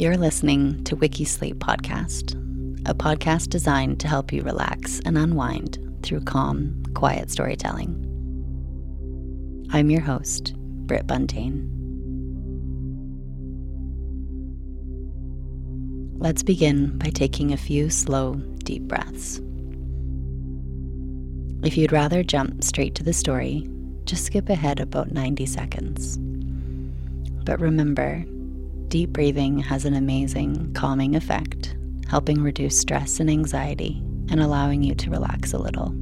You're listening to Wikisleep Podcast, a podcast designed to help you relax and unwind through calm, quiet storytelling. I'm your host, Britt Buntain. Let's begin by taking a few slow, deep breaths. If you'd rather jump straight to the story, just skip ahead about 90 seconds. But remember, deep breathing has an amazing calming effect, helping reduce stress and anxiety and allowing you to relax a little.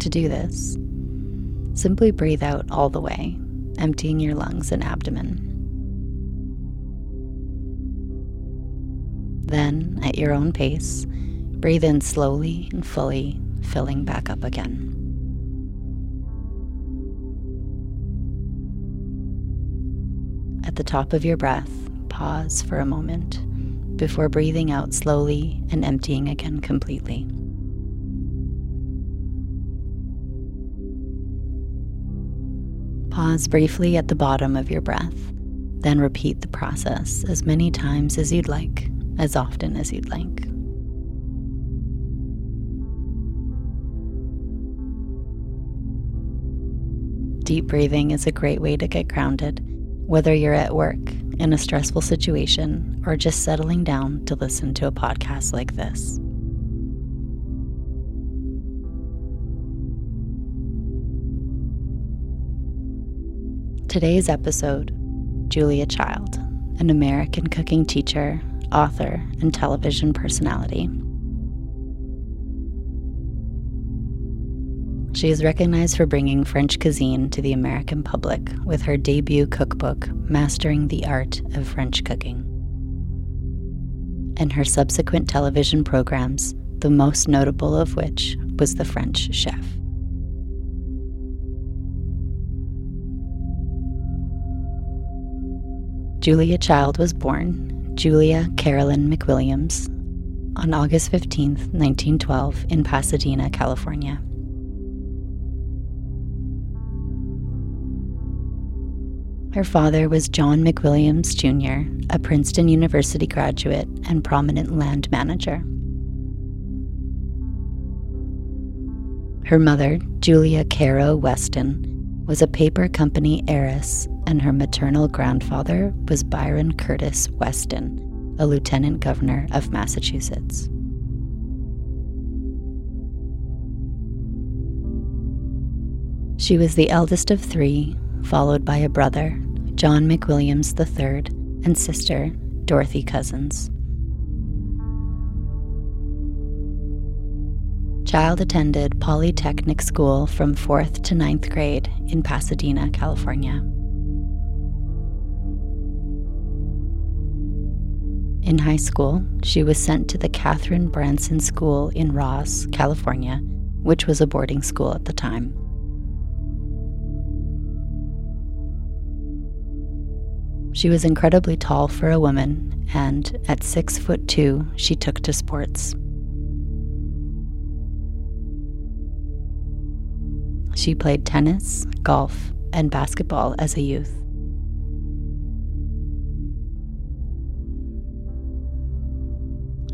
To do this, simply breathe out all the way, emptying your lungs and abdomen. Then, at your own pace, breathe in slowly and fully, filling back up again. At the top of your breath, pause for a moment before breathing out slowly and emptying again completely. Pause briefly at the bottom of your breath, then repeat the process as many times as you'd like, as often as you'd like. Deep breathing is a great way to get grounded, whether you're at work, in a stressful situation, or just settling down to listen to a podcast like this. Today's episode Julia Child, an American cooking teacher, author, and television personality. She is recognized for bringing French cuisine to the American public with her debut cookbook, Mastering the Art of French Cooking. And her subsequent television programs, the most notable of which was The French Chef. Julia Child was born, Julia Carolyn McWilliams, on August 15, 1912, in Pasadena, California. Her father was John McWilliams Jr., a Princeton University graduate and prominent land manager. Her mother, Julia Caro Weston, was a paper company heiress, and her maternal grandfather was Byron Curtis Weston, a lieutenant governor of Massachusetts. She was the eldest of three, followed by a brother, John McWilliams III, and sister, Dorothy Cousins. Child attended Polytechnic School from 4th to ninth grade in Pasadena, California. In high school, she was sent to the Katharine Branson School in Ross, California, which was a boarding school at the time. She was incredibly tall for a woman, and at six foot two, she took to sports. She played tennis, golf, and basketball as a youth.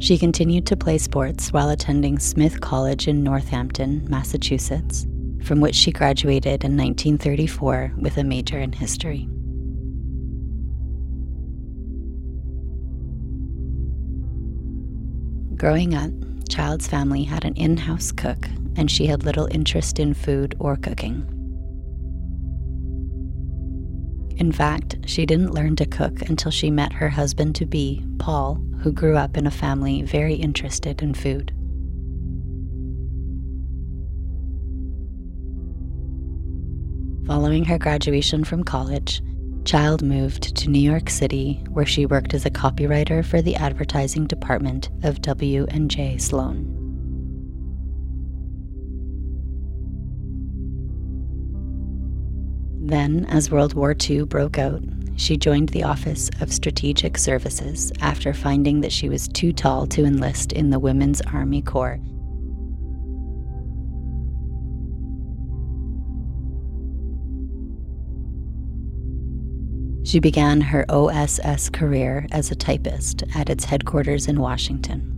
She continued to play sports while attending Smith College in Northampton, Massachusetts, from which she graduated in 1934 with a major in history. Growing up, Child's family had an in house cook, and she had little interest in food or cooking. In fact, she didn't learn to cook until she met her husband to be, Paul, who grew up in a family very interested in food. Following her graduation from college, Child moved to New York City where she worked as a copywriter for the advertising department of W&J Sloane. Then, as World War II broke out, she joined the Office of Strategic Services after finding that she was too tall to enlist in the Women's Army Corps. She began her OSS career as a typist at its headquarters in Washington.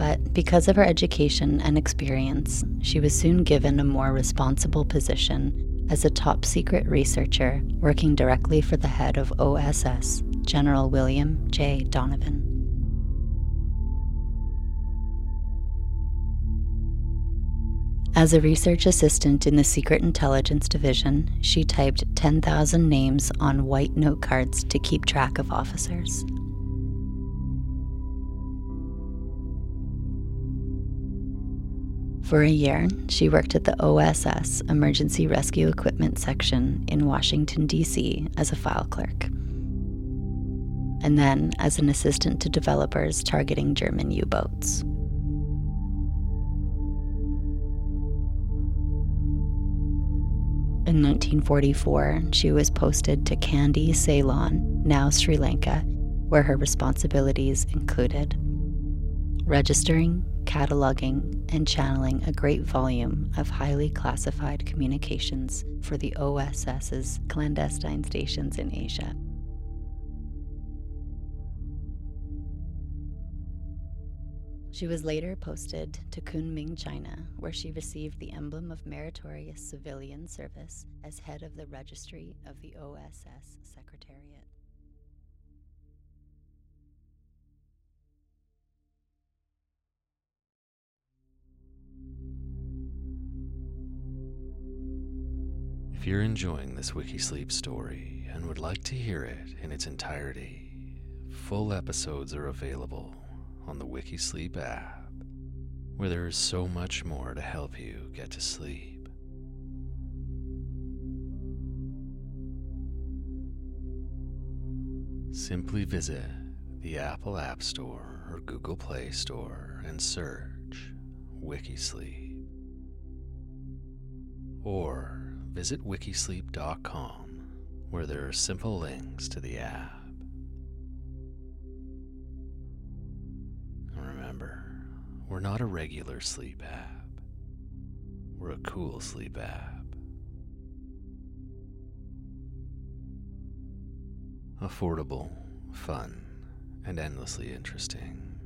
but because of her education and experience, she was soon given a more responsible position as a top secret researcher working directly for the head of OSS, General William J. Donovan. As a research assistant in the Secret Intelligence Division, she typed 10,000 names on white note cards to keep track of officers. For a year, she worked at the OSS Emergency Rescue Equipment Section in Washington, D.C. as a file clerk. And then as an assistant to developers targeting German U boats. In 1944, she was posted to Kandy, Ceylon, now Sri Lanka, where her responsibilities included registering, cataloging, and channeling a great volume of highly classified communications for the OSS's clandestine stations in Asia. She was later posted to Kunming, China, where she received the emblem of meritorious civilian service as head of the registry of the OSS Secretariat. If you're enjoying this Wikisleep story and would like to hear it in its entirety, full episodes are available on the Wikisleep app, where there is so much more to help you get to sleep. Simply visit the Apple App Store or Google Play Store and search Wikisleep. Or visit wikisleep.com where there are simple links to the app. We're not a regular sleep app, we're a cool sleep app. Affordable, fun, and endlessly interesting.